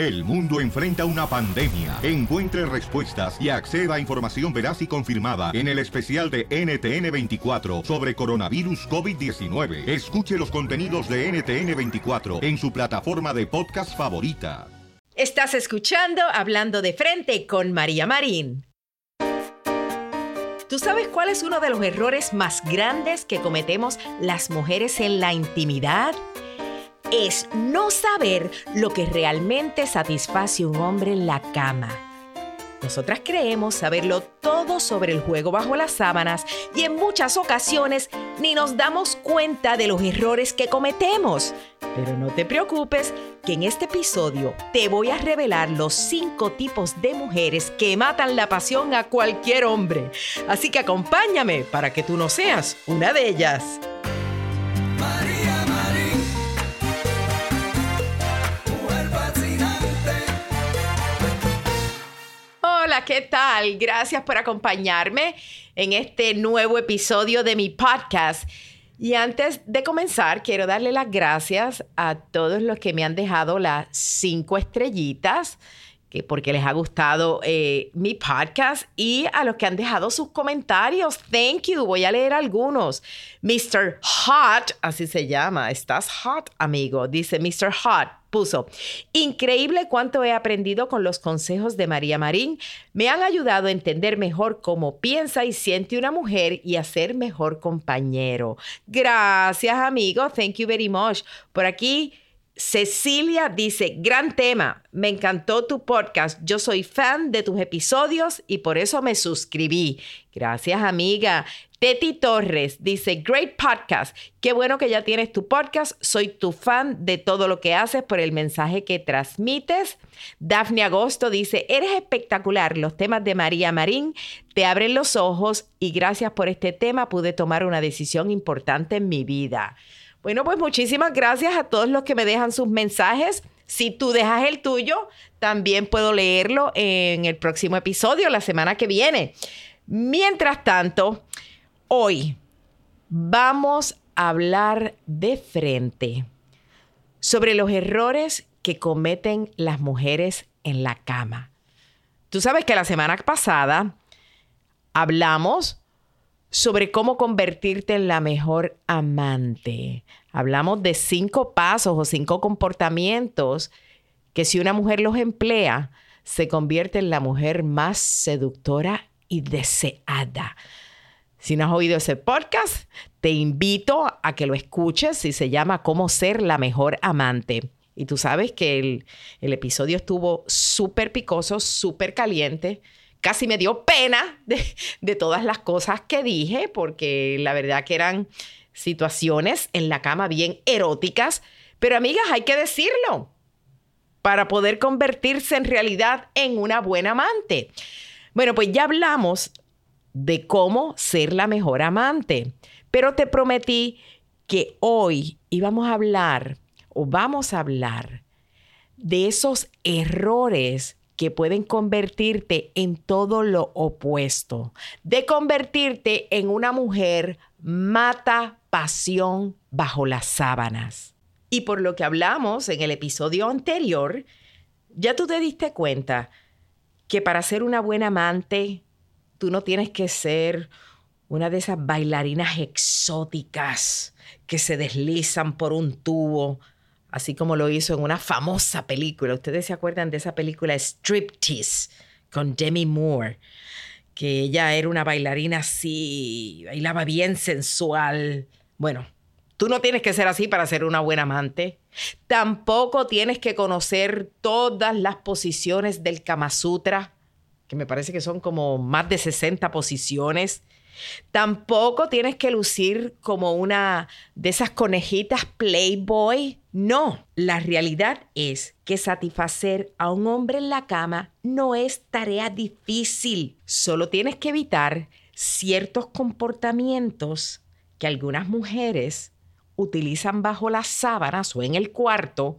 El mundo enfrenta una pandemia. Encuentre respuestas y acceda a información veraz y confirmada en el especial de NTN24 sobre coronavirus COVID-19. Escuche los contenidos de NTN24 en su plataforma de podcast favorita. Estás escuchando Hablando de Frente con María Marín. ¿Tú sabes cuál es uno de los errores más grandes que cometemos las mujeres en la intimidad? Es no saber lo que realmente satisface a un hombre en la cama. Nosotras creemos saberlo todo sobre el juego bajo las sábanas y en muchas ocasiones ni nos damos cuenta de los errores que cometemos. Pero no te preocupes, que en este episodio te voy a revelar los cinco tipos de mujeres que matan la pasión a cualquier hombre. Así que acompáñame para que tú no seas una de ellas. Hola, ¿qué tal? Gracias por acompañarme en este nuevo episodio de mi podcast. Y antes de comenzar, quiero darle las gracias a todos los que me han dejado las cinco estrellitas que porque les ha gustado eh, mi podcast y a los que han dejado sus comentarios. Thank you. Voy a leer algunos. Mr. Hot, así se llama. Estás hot, amigo. Dice Mr. Hot. Puso, increíble cuánto he aprendido con los consejos de María Marín. Me han ayudado a entender mejor cómo piensa y siente una mujer y a ser mejor compañero. Gracias, amigo. Thank you very much. Por aquí Cecilia dice, gran tema, me encantó tu podcast, yo soy fan de tus episodios y por eso me suscribí. Gracias amiga. Teti Torres dice, great podcast, qué bueno que ya tienes tu podcast, soy tu fan de todo lo que haces por el mensaje que transmites. Daphne Agosto dice, eres espectacular, los temas de María Marín te abren los ojos y gracias por este tema pude tomar una decisión importante en mi vida. Bueno, pues muchísimas gracias a todos los que me dejan sus mensajes. Si tú dejas el tuyo, también puedo leerlo en el próximo episodio, la semana que viene. Mientras tanto, hoy vamos a hablar de frente sobre los errores que cometen las mujeres en la cama. Tú sabes que la semana pasada hablamos sobre cómo convertirte en la mejor amante. Hablamos de cinco pasos o cinco comportamientos que si una mujer los emplea, se convierte en la mujer más seductora y deseada. Si no has oído ese podcast, te invito a que lo escuches y se llama Cómo ser la mejor amante. Y tú sabes que el, el episodio estuvo súper picoso, súper caliente casi me dio pena de, todas las cosas que dije, porque la verdad que eran situaciones en la cama bien eróticas, pero amigas, hay que decirlo, para poder convertirse en realidad en una buena amante. Bueno, pues ya hablamos de cómo ser la mejor amante, pero te prometí que hoy íbamos a hablar o vamos a hablar de esos errores que pueden convertirte en todo lo opuesto, de convertirte en una mujer mata pasión bajo las sábanas. Y por lo que hablamos en el episodio anterior, ya tú te diste cuenta que para ser una buena amante, tú no tienes que ser una de esas bailarinas exóticas que se deslizan por un tubo así como lo hizo en una famosa película. Ustedes se acuerdan de esa película Striptease con Demi Moore, que ella era una bailarina así, bailaba bien sensual. Bueno, tú no tienes que ser así para ser una buena amante. Tampoco tienes que conocer todas las posiciones del Kama Sutra, que me parece que son como más de 60 posiciones. Tampoco tienes que lucir como una de esas conejitas Playboy. No, la realidad es que satisfacer a un hombre en la cama no es tarea difícil. Solo tienes que evitar ciertos comportamientos que algunas mujeres utilizan bajo las sábanas o en el cuarto,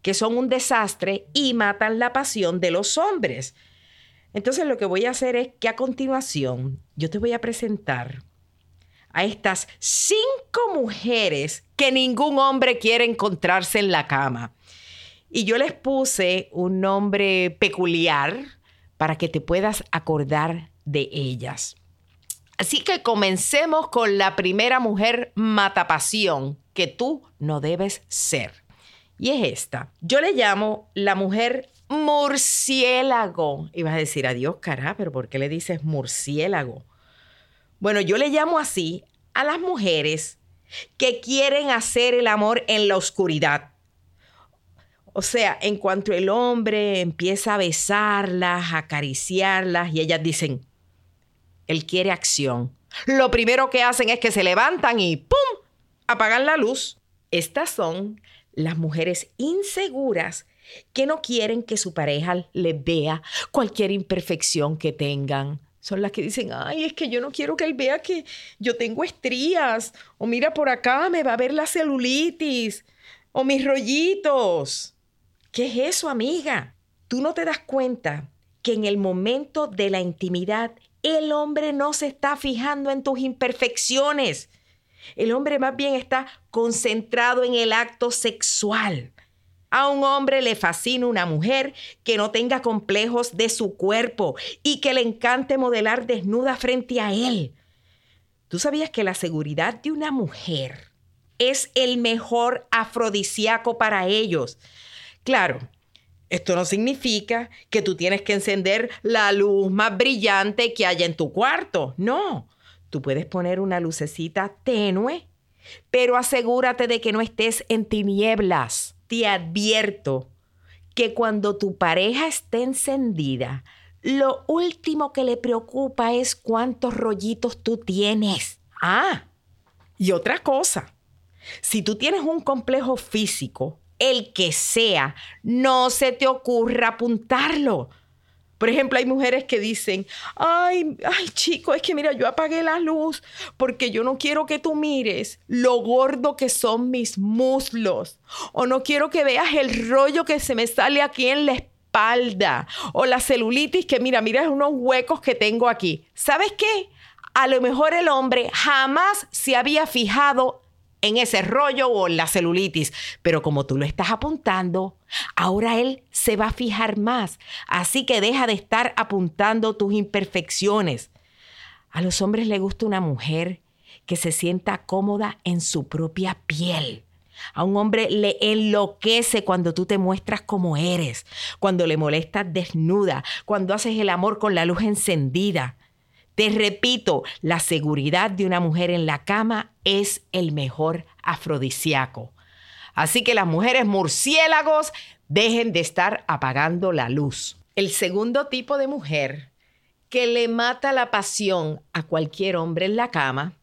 que son un desastre y matan la pasión de los hombres. Entonces lo que voy a hacer es que a continuación yo te voy a presentar a estas cinco mujeres que ningún hombre quiere encontrarse en la cama. Y yo les puse un nombre peculiar para que te puedas acordar de ellas. Así que comencemos con la primera mujer matapasión que tú no debes ser. Y es esta. Yo le llamo la mujer murciélago. Y vas a decir, adiós, cara, pero ¿por qué le dices murciélago? Bueno, yo le llamo así a las mujeres que quieren hacer el amor en la oscuridad. O sea, en cuanto el hombre empieza a besarlas, a acariciarlas, y ellas dicen, él quiere acción. Lo primero que hacen es que se levantan y ¡pum! apagan la luz. Estas son las mujeres inseguras que no quieren que su pareja les vea cualquier imperfección que tengan. Son las que dicen, ay, es que yo no quiero que él vea que yo tengo estrías. O mira por acá, me va a ver la celulitis. O mis rollitos. ¿Qué es eso, amiga? Tú no te das cuenta que en el momento de la intimidad el hombre no se está fijando en tus imperfecciones. El hombre más bien está concentrado en el acto sexual. A un hombre le fascina una mujer que no tenga complejos de su cuerpo y que le encante modelar desnuda frente a él. ¿Tú sabías que la seguridad de una mujer es el mejor afrodisíaco para ellos? Claro, esto no significa que tú tienes que encender la luz más brillante que haya en tu cuarto. No, tú puedes poner una lucecita tenue, pero asegúrate de que no estés en tinieblas te advierto que cuando tu pareja esté encendida, lo último que le preocupa es cuántos rollitos tú tienes. Ah, y otra cosa, si tú tienes un complejo físico, el que sea, no se te ocurra apuntarlo por ejemplo, hay mujeres que dicen, ay, ay, chico, es que mira, yo apagué la luz porque yo no quiero que tú mires lo gordo que son mis muslos. O no quiero que veas el rollo que se me sale aquí en la espalda. O la celulitis que mira, mira unos huecos que tengo aquí. ¿Sabes qué? A lo mejor el hombre jamás se había fijado en ese rollo o en la celulitis. Pero como tú lo estás apuntando, ahora él se va a fijar más. Así que deja de estar apuntando tus imperfecciones. A los hombres les gusta una mujer que se sienta cómoda en su propia piel. A un hombre le enloquece cuando tú te muestras como eres, cuando le molestas desnuda, cuando haces el amor con la luz encendida. Te repito, la seguridad de una mujer en la cama es el mejor afrodisíaco. Así que las mujeres murciélagos dejen de estar apagando la luz. El segundo tipo de mujer que le mata la pasión a cualquier hombre en la cama,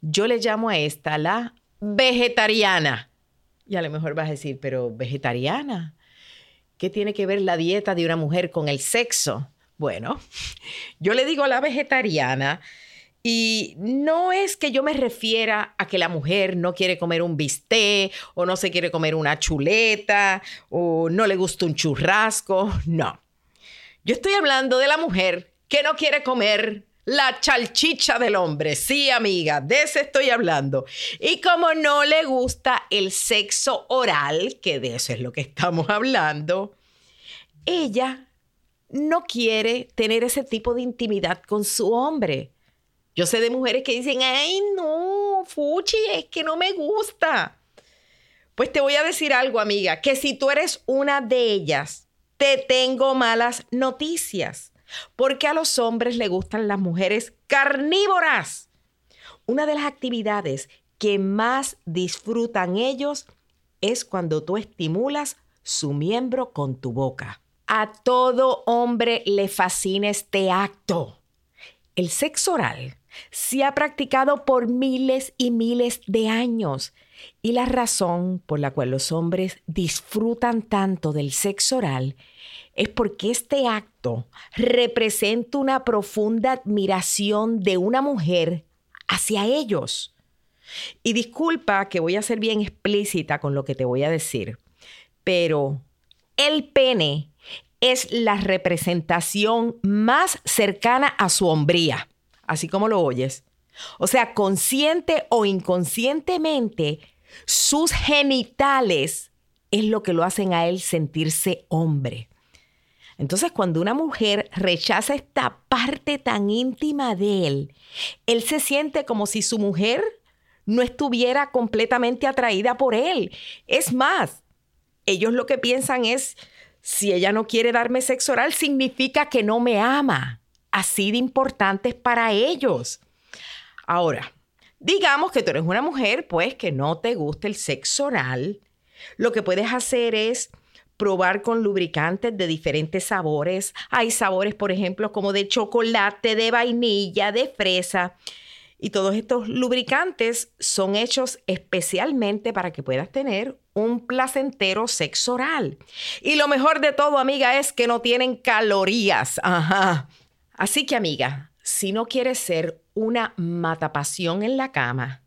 yo le llamo a esta la vegetariana. Y a lo mejor vas a decir, pero vegetariana, ¿qué tiene que ver la dieta de una mujer con el sexo? Bueno, yo le digo la vegetariana y no es que yo me refiera a que la mujer no quiere comer un bistec o no se quiere comer una chuleta o no le gusta un churrasco, no. Yo estoy hablando de la mujer que no quiere comer la chalchicha del hombre. Sí, amiga, de eso estoy hablando. Y como no le gusta el sexo oral, que de eso es lo que estamos hablando, ella no quiere tener ese tipo de intimidad con su hombre. Yo sé de mujeres que dicen, ay, no, Fuchi, es que no me gusta. Pues te voy a decir algo, amiga, que si tú eres una de ellas, te tengo malas noticias, porque a los hombres le gustan las mujeres carnívoras. Una de las actividades que más disfrutan ellos es cuando tú estimulas su miembro con tu boca. A todo hombre le fascina este acto. El sexo oral se ha practicado por miles y miles de años y la razón por la cual los hombres disfrutan tanto del sexo oral es porque este acto representa una profunda admiración de una mujer hacia ellos. Y disculpa que voy a ser bien explícita con lo que te voy a decir, pero el pene es la representación más cercana a su hombría, así como lo oyes. O sea, consciente o inconscientemente, sus genitales es lo que lo hacen a él sentirse hombre. Entonces, cuando una mujer rechaza esta parte tan íntima de él, él se siente como si su mujer no estuviera completamente atraída por él. Es más, ellos lo que piensan es, si ella no quiere darme sexo oral, significa que no me ama. Así de importante es para ellos. Ahora, digamos que tú eres una mujer, pues, que no te gusta el sexo oral. Lo que puedes hacer es probar con lubricantes de diferentes sabores. Hay sabores, por ejemplo, como de chocolate, de vainilla, de fresa. Y todos estos lubricantes son hechos especialmente para que puedas tener un placentero sexo oral. Y lo mejor de todo, amiga, es que no tienen calorías. Ajá. Así que, amiga, si no quieres ser una matapasión en la cama,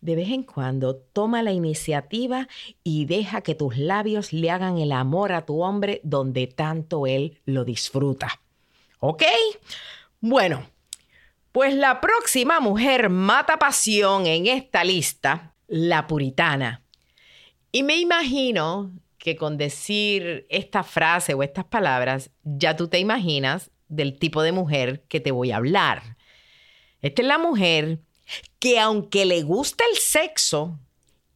de vez en cuando toma la iniciativa y deja que tus labios le hagan el amor a tu hombre donde tanto él lo disfruta. ¿Ok? Bueno, pues la próxima mujer mata pasión en esta lista, la puritana. Y me imagino que con decir esta frase o estas palabras, ya tú te imaginas del tipo de mujer que te voy a hablar. Esta es la mujer que aunque le gusta el sexo,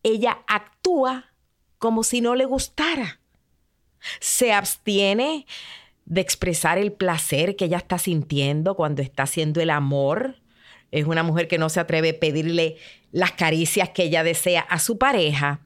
ella actúa como si no le gustara. Se abstiene de expresar el placer que ella está sintiendo cuando está haciendo el amor. Es una mujer que no se atreve a pedirle las caricias que ella desea a su pareja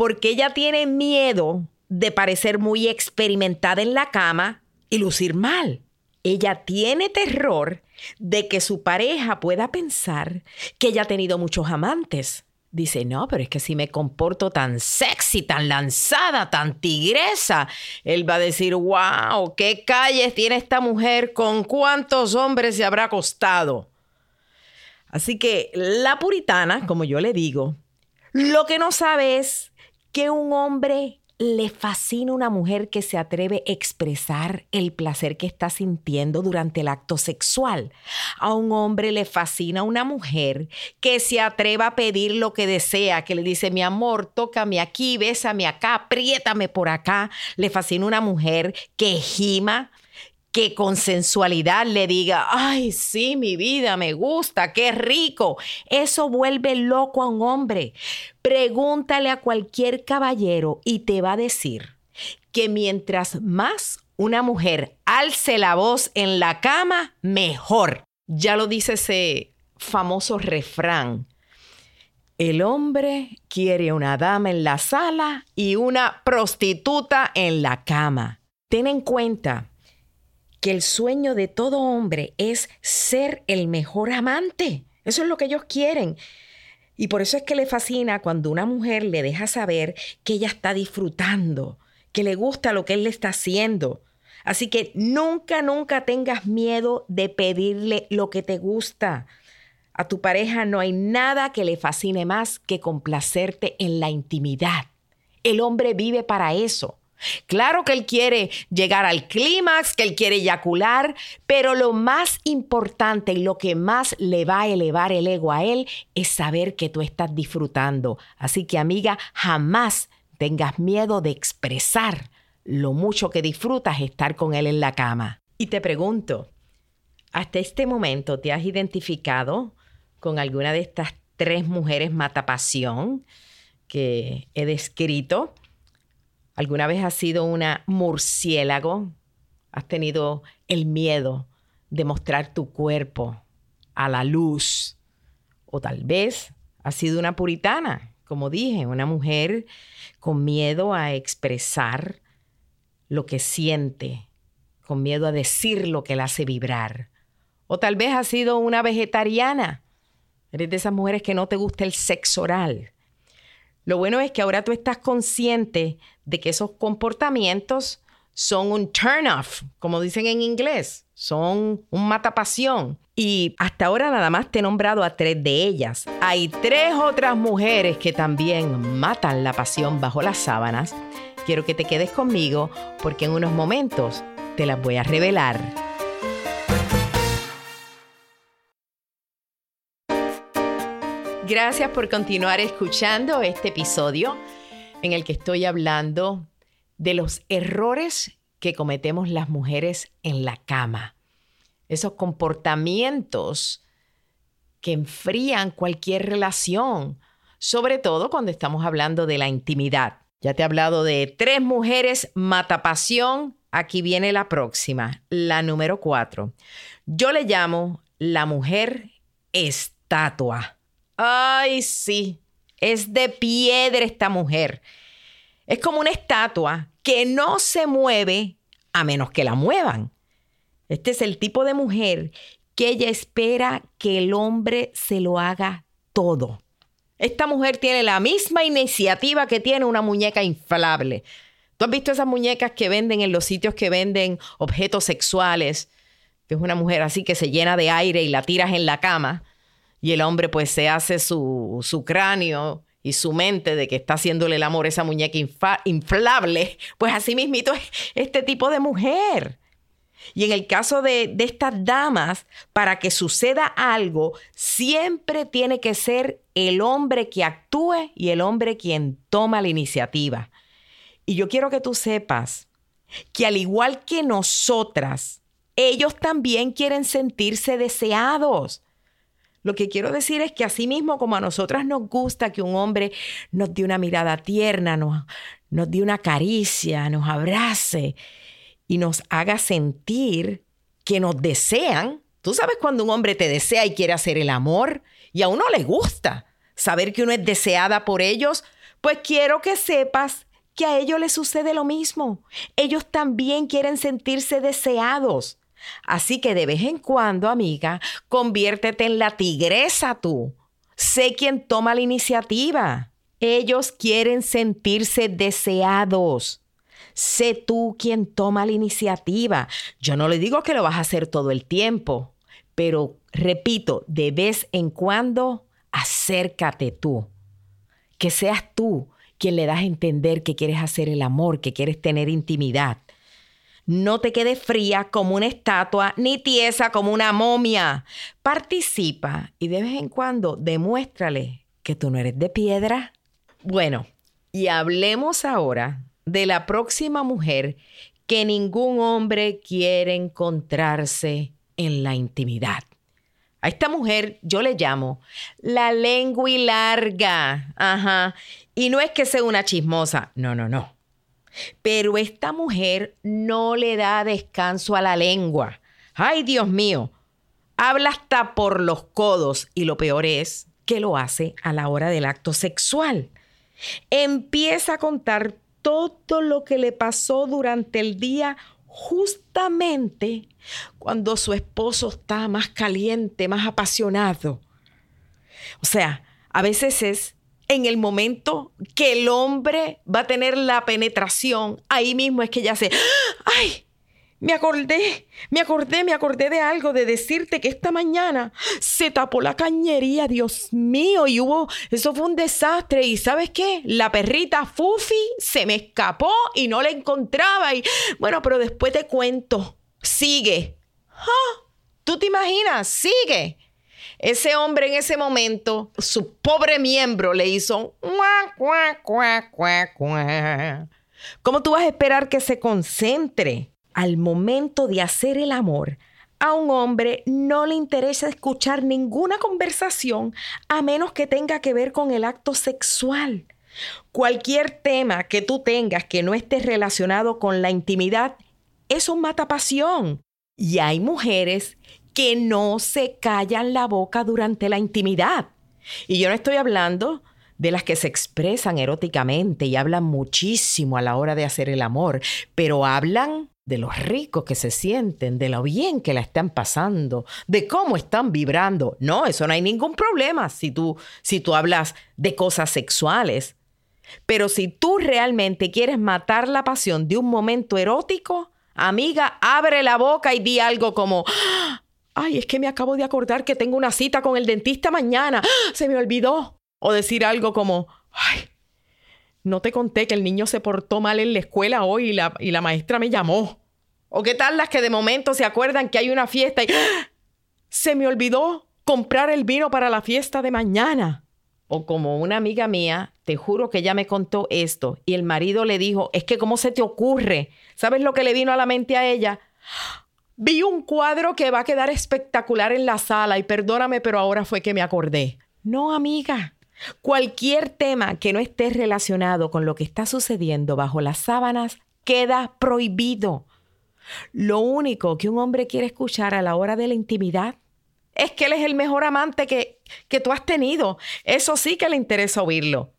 porque ella tiene miedo de parecer muy experimentada en la cama y lucir mal. Ella tiene terror de que su pareja pueda pensar que ella ha tenido muchos amantes. Dice, no, pero es que si me comporto tan sexy, tan lanzada, tan tigresa, él va a decir, wow, qué calles tiene esta mujer, con cuántos hombres se habrá acostado. Así que la puritana, como yo le digo, lo que no sabe es que un hombre le fascina una mujer que se atreve a expresar el placer que está sintiendo durante el acto sexual. A un hombre le fascina una mujer que se atreva a pedir lo que desea, que le dice, mi amor, tócame aquí, bésame acá, apriétame por acá. Le fascina una mujer que gima, que con sensualidad le diga, ay, sí, mi vida, me gusta, qué rico. Eso vuelve loco a un hombre. Pregúntale a cualquier caballero y te va a decir que mientras más una mujer alce la voz en la cama, mejor. Ya lo dice ese famoso refrán. El hombre quiere una dama en la sala y una prostituta en la cama. Ten en cuenta que el sueño de todo hombre es ser el mejor amante. Eso es lo que ellos quieren. Y por eso es que le fascina cuando una mujer le deja saber que ella está disfrutando, que le gusta lo que él le está haciendo. Así que nunca, nunca tengas miedo de pedirle lo que te gusta. A tu pareja no hay nada que le fascine más que complacerte en la intimidad. El hombre vive para eso. Claro que él quiere llegar al clímax, que él quiere eyacular, pero lo más importante y lo que más le va a elevar el ego a él es saber que tú estás disfrutando. Así que amiga, jamás tengas miedo de expresar lo mucho que disfrutas estar con él en la cama. Y te pregunto, ¿hasta este momento te has identificado con alguna de estas tres mujeres matapasión que he descrito? ¿Alguna vez has sido una murciélago? ¿Has tenido el miedo de mostrar tu cuerpo a la luz? O tal vez has sido una puritana, como dije, una mujer con miedo a expresar lo que siente, con miedo a decir lo que la hace vibrar. O tal vez has sido una vegetariana. Eres de esas mujeres que no te gusta el sexo oral. Lo bueno es que ahora tú estás consciente de que esos comportamientos son un turn off, como dicen en inglés, son un matapasión. Y hasta ahora nada más te he nombrado a tres de ellas. Hay tres otras mujeres que también matan la pasión bajo las sábanas. Quiero que te quedes conmigo porque en unos momentos te las voy a revelar. Gracias por continuar escuchando este episodio. en el que estoy hablando de los errores que cometemos las mujeres en la cama. Esos comportamientos que enfrían cualquier relación, sobre todo cuando estamos hablando de la intimidad. Ya te he hablado de tres mujeres matapasión. Aquí viene la próxima, la número cuatro. Yo le llamo la mujer estatua. Ay, sí, es de piedra esta mujer. Es como una estatua que no se mueve a menos que la muevan. Este es el tipo de mujer que ella espera que el hombre se lo haga todo. Esta mujer tiene la misma iniciativa que tiene una muñeca inflable. ¿Tú has visto esas muñecas que venden en los sitios que venden objetos sexuales? Que es una mujer así que se llena de aire y la tiras en la cama y el hombre pues se hace su, su cráneo y su mente de que está haciéndole el amor a esa muñeca inflable, pues así mismito es este tipo de mujer. Y en el caso de, de estas damas, para que suceda algo, siempre tiene que ser el hombre que actúe y el hombre quien toma la iniciativa. Y yo quiero que tú sepas que al igual que nosotras, ellos también quieren sentirse deseados. Lo que quiero decir es que así mismo como a nosotras nos gusta que un hombre nos dé una mirada tierna, nos, nos dé una caricia, nos abrace, y nos haga sentir que nos desean. Tú sabes cuando un hombre te desea y quiere hacer el amor y a uno le gusta saber que uno es deseada por ellos, pues quiero que sepas que a ellos les sucede lo mismo. Ellos también quieren sentirse deseados. Así que de vez en cuando, amiga, conviértete en la tigresa tú. Sé quien toma la iniciativa. Ellos quieren sentirse deseados. Sé tú quien toma la iniciativa. Yo no le digo que lo vas a hacer todo el tiempo, pero repito, de vez en cuando acércate tú. Que seas tú quien le das a entender que quieres hacer el amor, que quieres tener intimidad. No te quedes fría como una estatua, ni tiesa como una momia. Participa y de vez en cuando demuéstrale que tú no eres de piedra. Bueno, y hablemos ahora de la próxima mujer que ningún hombre quiere encontrarse en la intimidad. A esta mujer yo le llamo la lengua y larga. Ajá. Y no es que sea una chismosa. No, no, no. Pero esta mujer no le da descanso a la lengua. Ay, Dios mío. Habla hasta por los codos y lo peor es que lo hace a la hora del acto sexual. Empieza a contar todo lo que le pasó durante el día justamente cuando su esposo está más caliente, más apasionado. O sea, a veces es en el momento que el hombre va a tener la penetración, ahí mismo es que ya se, ¡ay! Me acordé, me acordé, me acordé de algo, de decirte que esta mañana se tapó la cañería, Dios mío, y hubo, eso fue un desastre. Y sabes qué, la perrita Fufi se me escapó y no la encontraba. Y bueno, pero después te cuento, sigue. ¡Ah! ¿Tú te imaginas? Sigue. Ese hombre en ese momento, su pobre miembro le hizo... ¿Cómo tú vas a esperar que se concentre? al momento de hacer el amor, a un hombre no le interesa escuchar ninguna conversación a menos que tenga que ver con el acto sexual. Cualquier tema que tú tengas que no esté relacionado con la intimidad, eso mata pasión. Y hay mujeres que no se callan la boca durante la intimidad. Y yo no estoy hablando de las que se expresan eróticamente y hablan muchísimo a la hora de hacer el amor, pero hablan de los ricos que se sienten, de lo bien que la están pasando, de cómo están vibrando. No, eso no hay ningún problema si tú, si tú hablas de cosas sexuales. Pero si tú realmente quieres matar la pasión de un momento erótico, amiga, abre la boca y di algo como, ay, es que me acabo de acordar que tengo una cita con el dentista mañana, se me olvidó. O decir algo como, ay, no te conté que el niño se portó mal en la escuela hoy y la, y la maestra me llamó. ¿O qué tal las que de momento se acuerdan que hay una fiesta y ¡Ah! se me olvidó comprar el vino para la fiesta de mañana? O como una amiga mía, te juro que ella me contó esto y el marido le dijo, es que ¿cómo se te ocurre? ¿Sabes lo que le vino a la mente a ella? Vi un cuadro que va a quedar espectacular en la sala y perdóname, pero ahora fue que me acordé. No, amiga. Cualquier tema que no esté relacionado con lo que está sucediendo bajo las sábanas queda prohibido. Lo único que un hombre quiere escuchar a la hora de la intimidad es que él es el mejor amante que, que tú has tenido. Eso sí que le interesa oírlo.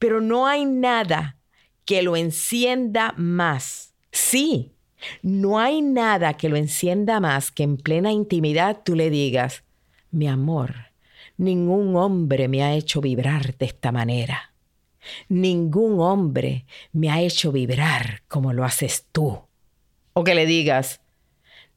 Pero no hay nada que lo encienda más. Sí, no hay nada que lo encienda más que en plena intimidad tú le digas, mi amor, ningún hombre me ha hecho vibrar de esta manera. Ningún hombre me ha hecho vibrar como lo haces tú. O que le digas,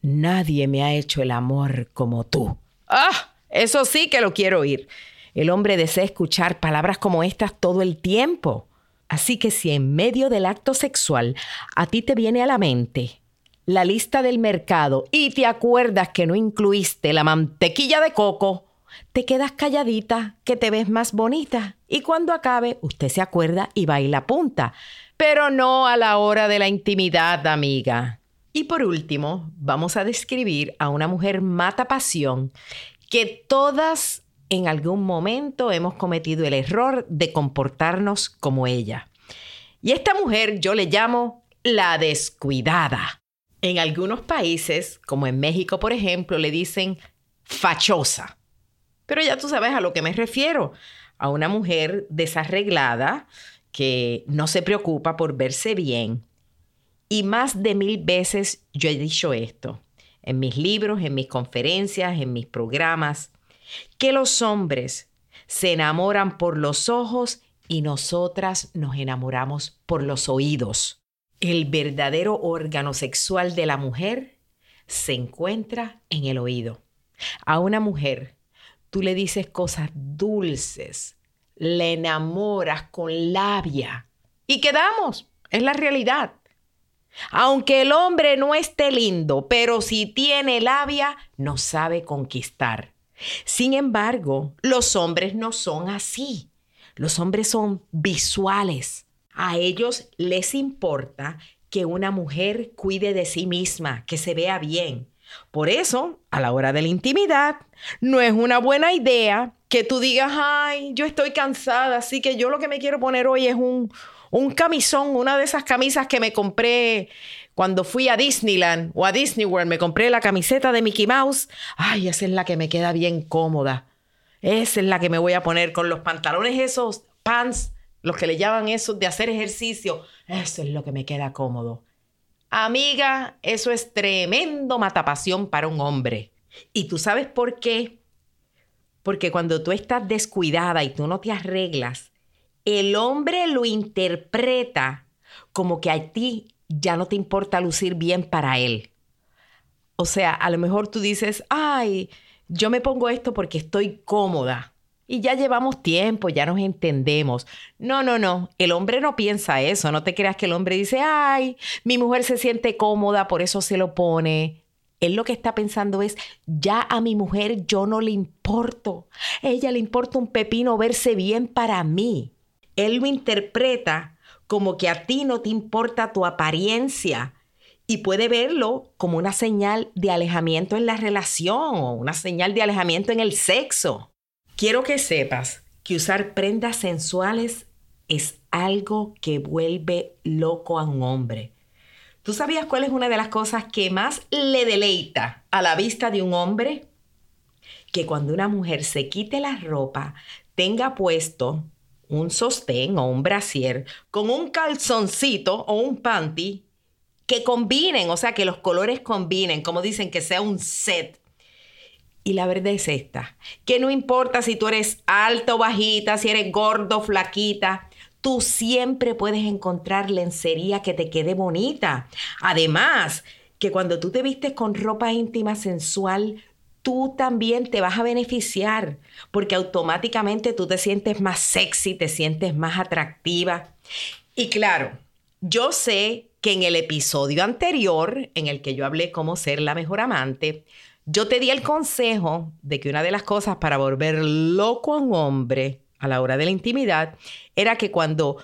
nadie me ha hecho el amor como tú. Ah, eso sí que lo quiero oír. El hombre desea escuchar palabras como estas todo el tiempo. Así que si en medio del acto sexual a ti te viene a la mente la lista del mercado y te acuerdas que no incluiste la mantequilla de coco, te quedas calladita, que te ves más bonita. Y cuando acabe, usted se acuerda y baila punta. Pero no a la hora de la intimidad, amiga. Y por último, vamos a describir a una mujer mata pasión que todas en algún momento hemos cometido el error de comportarnos como ella. Y esta mujer yo le llamo la descuidada. En algunos países, como en México por ejemplo, le dicen fachosa. Pero ya tú sabes a lo que me refiero, a una mujer desarreglada que no se preocupa por verse bien. Y más de mil veces yo he dicho esto, en mis libros, en mis conferencias, en mis programas, que los hombres se enamoran por los ojos y nosotras nos enamoramos por los oídos. El verdadero órgano sexual de la mujer se encuentra en el oído. A una mujer tú le dices cosas dulces, le enamoras con labia y quedamos, es la realidad. Aunque el hombre no esté lindo, pero si tiene labia, no sabe conquistar. Sin embargo, los hombres no son así. Los hombres son visuales. A ellos les importa que una mujer cuide de sí misma, que se vea bien. Por eso, a la hora de la intimidad, no es una buena idea que tú digas, ay, yo estoy cansada, así que yo lo que me quiero poner hoy es un, un camisón, una de esas camisas que me compré cuando fui a Disneyland o a Disney World, me compré la camiseta de Mickey Mouse. Ay, esa es la que me queda bien cómoda. Esa es la que me voy a poner con los pantalones esos, pants, los que le llaman esos de hacer ejercicio. Eso es lo que me queda cómodo. Amiga, eso es tremendo matapasión para un hombre. ¿Y tú sabes por qué? Porque cuando tú estás descuidada y tú no te arreglas, el hombre lo interpreta como que a ti ya no te importa lucir bien para él. O sea, a lo mejor tú dices, ay, yo me pongo esto porque estoy cómoda y ya llevamos tiempo, ya nos entendemos. No, no, no, el hombre no piensa eso, no te creas que el hombre dice, ay, mi mujer se siente cómoda, por eso se lo pone. Él lo que está pensando es, ya a mi mujer yo no le importo. ella le importa un pepino verse bien para mí. Él lo interpreta como que a ti no te importa tu apariencia y puede verlo como una señal de alejamiento en la relación o una señal de alejamiento en el sexo. Quiero que sepas que usar prendas sensuales es algo que vuelve loco a un hombre. ¿Tú sabías cuál es una de las cosas que más le deleita a la vista de un hombre? Que cuando una mujer se quite la ropa, tenga puesto un sostén o un brasier con un calzoncito o un panty que combinen, o sea, que los colores combinen, como dicen, que sea un set y la verdad es esta, que no importa si tú eres alto o bajita, si eres gordo, flaquita, tú siempre puedes encontrar lencería que te quede bonita. Además, que cuando tú te vistes con ropa íntima sensual, tú también te vas a beneficiar, porque automáticamente tú te sientes más sexy, te sientes más atractiva. Y claro, yo sé que en el episodio anterior, en el que yo hablé cómo ser la mejor amante, yo te di el consejo de que una de las cosas para volver loco a un hombre, a la hora de la intimidad era que cuando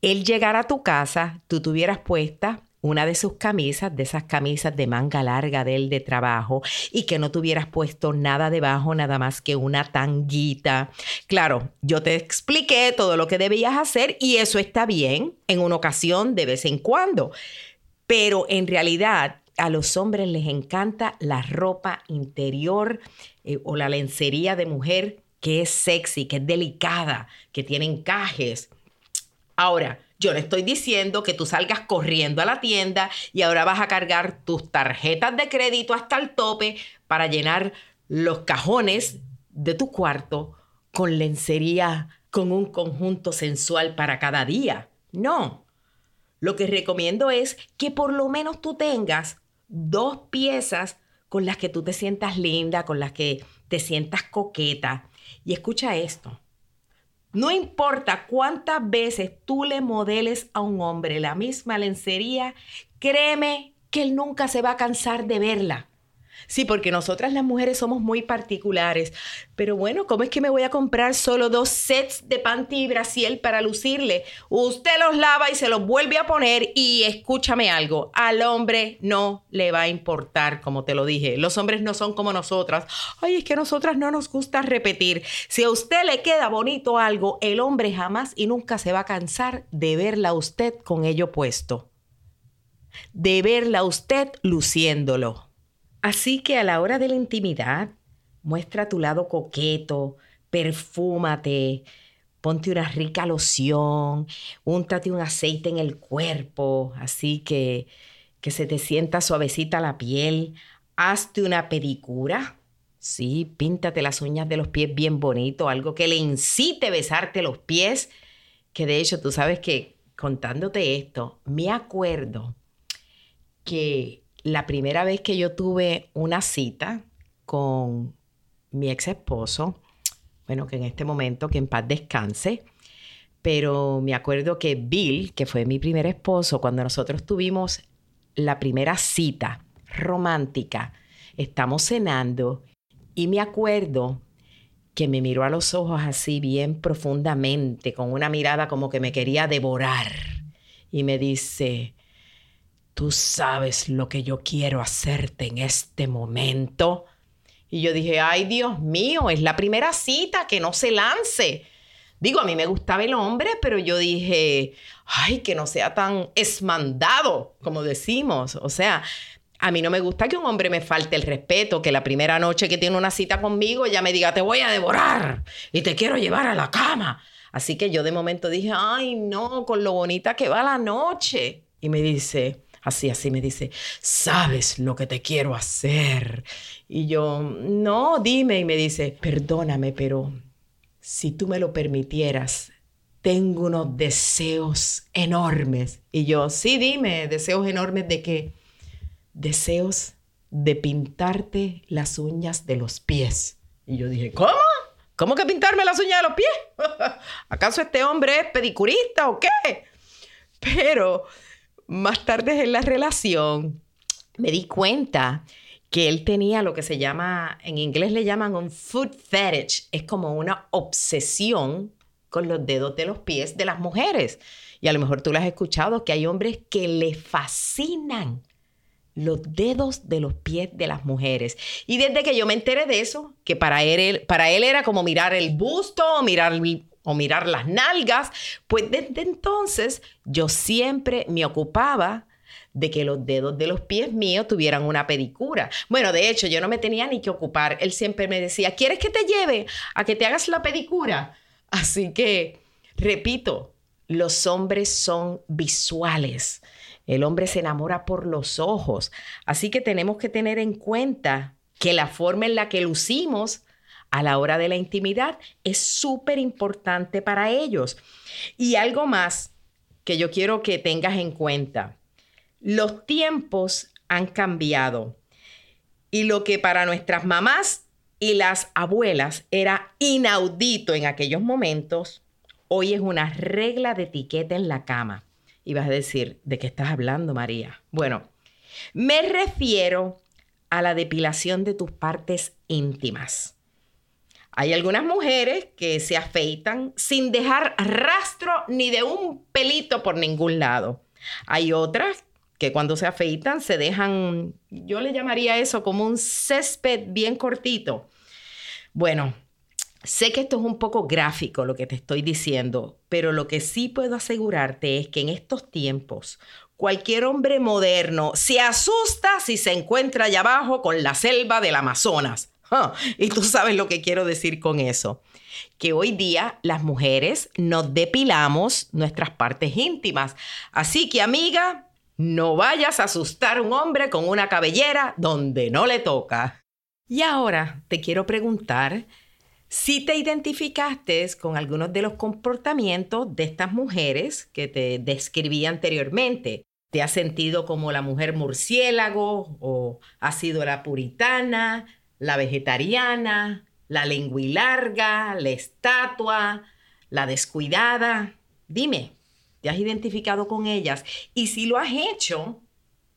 él llegara a tu casa, tú tuvieras puesta una de sus camisas, de esas camisas de manga larga de él de trabajo, y que no tuvieras puesto nada debajo, nada más que una tanguita. Claro, yo te expliqué todo lo que debías hacer y eso está bien en una ocasión de vez en cuando, pero en realidad a los hombres les encanta la ropa interior eh, o la lencería de mujer que es sexy, que es delicada, que tiene encajes. Ahora, yo le estoy diciendo que tú salgas corriendo a la tienda y ahora vas a cargar tus tarjetas de crédito hasta el tope para llenar los cajones de tu cuarto con lencería, con un conjunto sensual para cada día. No. Lo que recomiendo es que por lo menos tú tengas dos piezas con las que tú te sientas linda, con las que te sientas coqueta. Y escucha esto. No importa cuántas veces tú le modeles a un hombre la misma lencería, créeme que él nunca se va a cansar de verla. Sí, porque nosotras las mujeres somos muy particulares. Pero bueno, ¿cómo es que me voy a comprar solo dos sets de panty y brasiel para lucirle? Usted los lava y se los vuelve a poner y escúchame algo, al hombre no le va a importar, como te lo dije. Los hombres no son como nosotras. Ay, es que a nosotras no nos gusta repetir. Si a usted le queda bonito algo, el hombre jamás y nunca se va a cansar de verla a usted con ello puesto. De verla a usted luciéndolo. Así que a la hora de la intimidad, muestra tu lado coqueto, perfúmate, ponte una rica loción, úntate un aceite en el cuerpo, así que, que se te sienta suavecita la piel, hazte una pedicura. Sí, píntate las uñas de los pies bien bonito, algo que le incite a besarte los pies, que de hecho tú sabes que contándote esto, me acuerdo que la primera vez que yo tuve una cita con mi ex esposo, bueno, que en este momento, que en paz descanse, pero me acuerdo que Bill, que fue mi primer esposo, cuando nosotros tuvimos la primera cita romántica, estamos cenando y me acuerdo que me miró a los ojos así bien profundamente, con una mirada como que me quería devorar y me dice, tú sabes lo que yo quiero hacerte en este momento. Y yo dije, ay Dios mío, es la primera cita, que no se lance. Digo, a mí me gustaba el hombre, pero yo dije, ay, que no sea tan esmandado, como decimos. O sea, a mí no me gusta que un hombre me falte el respeto, que la primera noche que tiene una cita conmigo ya me diga, te voy a devorar y te quiero llevar a la cama. Así que yo de momento dije, ay, no, con lo bonita que va la noche. Y me dice, así, así me dice, ¿sabes lo que te quiero hacer? Y yo, no, dime, y me dice, perdóname, pero si tú me lo permitieras, tengo unos deseos enormes. Y yo, sí, dime, deseos enormes de qué? Deseos de pintarte las uñas de los pies. Y yo dije, ¿cómo? ¿Cómo que pintarme las uñas de los pies? ¿Acaso este hombre es pedicurista o qué? Pero más tarde en la relación me di cuenta que él tenía lo que se llama, en inglés le llaman un foot fetish, es como una obsesión con los dedos de los pies de las mujeres. Y a lo mejor tú lo has escuchado, que hay hombres que le fascinan los dedos de los pies de las mujeres. Y desde que yo me enteré de eso, que para él, para él era como mirar el busto, mirar o mirar las nalgas, pues desde entonces yo siempre me ocupaba de que los dedos de los pies míos tuvieran una pedicura. Bueno, de hecho, yo no me tenía ni que ocupar. Él siempre me decía, ¿quieres que te lleve a que te hagas la pedicura? Así que, repito, los hombres son visuales. El hombre se enamora por los ojos. Así que tenemos que tener en cuenta que la forma en la que lucimos a la hora de la intimidad es súper importante para ellos. Y algo más que yo quiero que tengas en cuenta. Los tiempos han cambiado y lo que para nuestras mamás y las abuelas era inaudito en aquellos momentos, hoy es una regla de etiqueta en la cama. Y vas a decir, ¿de qué estás hablando, María? Bueno, me refiero a la depilación de tus partes íntimas Hay algunas mujeres que se afeitan sin dejar rastro ni de un pelito por ningún lado. Hay otras que cuando se afeitan se dejan, yo le llamaría eso como un césped bien cortito. Bueno, sé que esto es un poco gráfico lo que te estoy diciendo, pero lo que sí puedo asegurarte es que en estos tiempos cualquier hombre moderno se asusta si se encuentra allá abajo con la selva del Amazonas. y tú sabes lo que quiero decir con eso. Que hoy día las mujeres nos depilamos nuestras partes íntimas. Así que amiga, no vayas a asustar a un hombre con una cabellera donde no le toca. Y ahora te quiero preguntar si te identificaste con algunos de los comportamientos de estas mujeres que te describí anteriormente. ¿Te has sentido como la mujer murciélago o has sido la puritana, la vegetariana, la lenguilarga, la estatua, la descuidada? Dime, ¿te has identificado con ellas? Y si lo has hecho,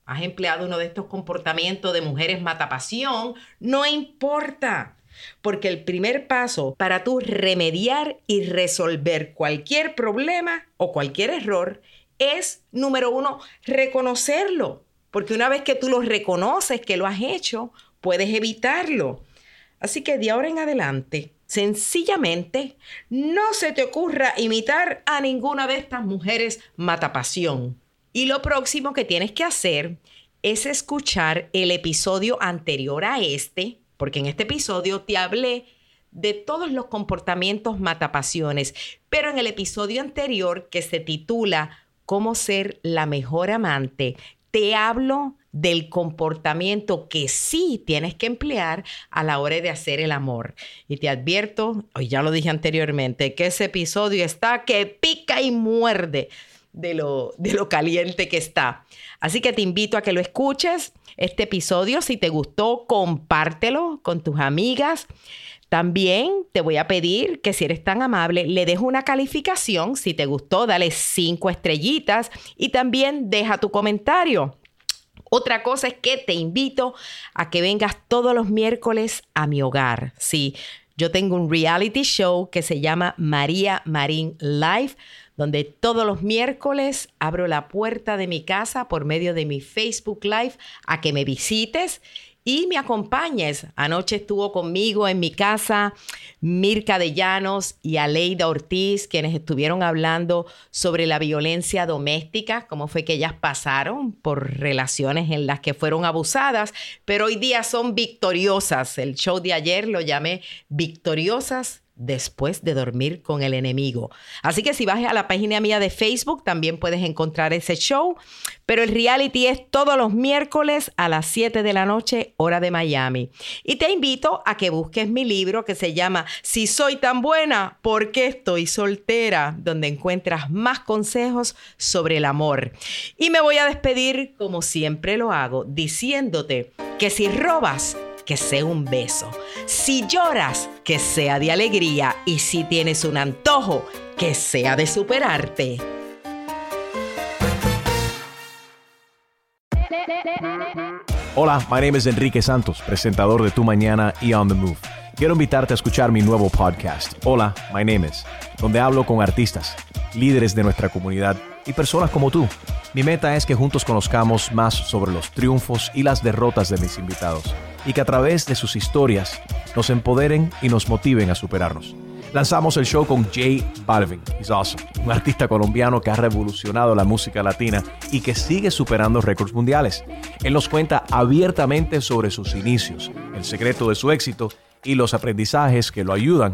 has empleado uno de estos comportamientos de mujeres matapasión, no importa. Porque el primer paso para tú remediar y resolver cualquier problema o cualquier error es, número uno, reconocerlo. Porque una vez que tú lo reconoces que lo has hecho, puedes evitarlo. Así que de ahora en adelante, sencillamente, no se te ocurra imitar a ninguna de estas mujeres matapasión. Y lo próximo que tienes que hacer es escuchar el episodio anterior a este porque en este episodio te hablé de todos los comportamientos matapasiones, pero en el episodio anterior que se titula Cómo ser la mejor amante, te hablo del comportamiento que sí tienes que emplear a la hora de hacer el amor. Y te advierto, hoy ya lo dije anteriormente, que ese episodio está que pica y muerde de lo, de lo caliente que está. Así que te invito a que lo escuches, este episodio. Si te gustó, compártelo con tus amigas. También te voy a pedir que si eres tan amable, le dejes una calificación. Si te gustó, dale cinco estrellitas y también deja tu comentario. Otra cosa es que te invito a que vengas todos los miércoles a mi hogar. Sí, yo tengo un reality show que se llama María Marín Live donde todos los miércoles abro la puerta de mi casa por medio de mi Facebook Live a que me visites y me acompañes. Anoche estuvo conmigo en mi casa Mirka de Llanos y Aleida Ortiz, quienes estuvieron hablando sobre la violencia doméstica, cómo fue que ellas pasaron por relaciones en las que fueron abusadas, pero hoy día son victoriosas. El show de ayer lo llamé Victoriosas después de dormir con el enemigo. Así que si vas a la página mía de Facebook, también puedes encontrar ese show. Pero el reality es todos los miércoles a las 7 de la noche, hora de Miami. Y te invito a que busques mi libro que se llama Si soy tan buena, ¿por qué estoy soltera? Donde encuentras más consejos sobre el amor. Y me voy a despedir como siempre lo hago, diciéndote que si robas, que sea un beso. Si lloras, que sea de alegría. Y si tienes un antojo, que sea de superarte. Hola, my name is Enrique Santos, presentador de Tu Mañana y On the Move. Quiero invitarte a escuchar mi nuevo podcast, Hola, my name is, donde hablo con artistas, líderes de nuestra comunidad y personas como tú. Mi meta es que juntos conozcamos más sobre los triunfos y las derrotas de mis invitados y que a través de sus historias nos empoderen y nos motiven a superarnos. Lanzamos el show con Jay Balvin, he's awesome, un artista colombiano que ha revolucionado la música latina y que sigue superando récords mundiales. Él nos cuenta abiertamente sobre sus inicios, el secreto de su éxito y los aprendizajes que lo ayudan